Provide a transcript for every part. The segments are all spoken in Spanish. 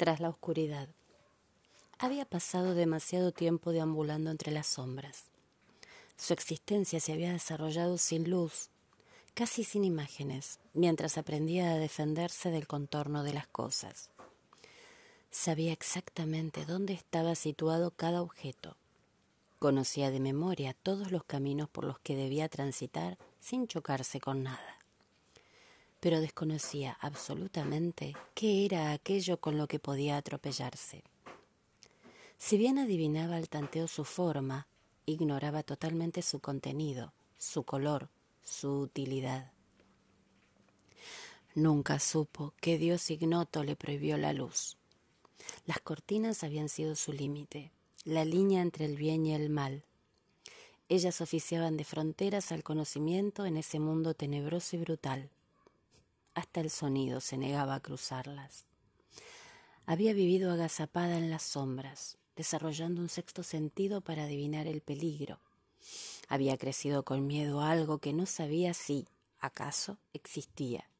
tras la oscuridad. Había pasado demasiado tiempo deambulando entre las sombras. Su existencia se había desarrollado sin luz, casi sin imágenes, mientras aprendía a defenderse del contorno de las cosas. Sabía exactamente dónde estaba situado cada objeto. Conocía de memoria todos los caminos por los que debía transitar sin chocarse con nada pero desconocía absolutamente qué era aquello con lo que podía atropellarse. Si bien adivinaba al tanteo su forma, ignoraba totalmente su contenido, su color, su utilidad. Nunca supo que Dios ignoto le prohibió la luz. Las cortinas habían sido su límite, la línea entre el bien y el mal. Ellas oficiaban de fronteras al conocimiento en ese mundo tenebroso y brutal el sonido se negaba a cruzarlas. Había vivido agazapada en las sombras, desarrollando un sexto sentido para adivinar el peligro. Había crecido con miedo a algo que no sabía si, acaso, existía.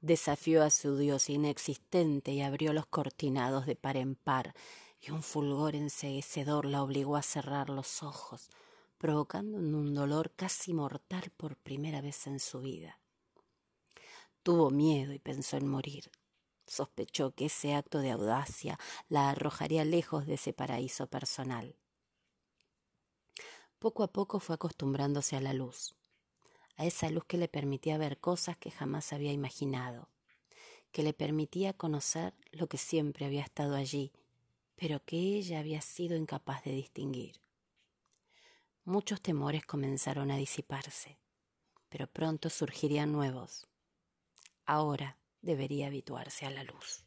Desafió a su Dios inexistente y abrió los cortinados de par en par, y un fulgor enseguecedor la obligó a cerrar los ojos, provocando un dolor casi mortal por primera vez en su vida. Tuvo miedo y pensó en morir. Sospechó que ese acto de audacia la arrojaría lejos de ese paraíso personal. Poco a poco fue acostumbrándose a la luz, a esa luz que le permitía ver cosas que jamás había imaginado, que le permitía conocer lo que siempre había estado allí, pero que ella había sido incapaz de distinguir. Muchos temores comenzaron a disiparse, pero pronto surgirían nuevos. Ahora debería habituarse a la luz.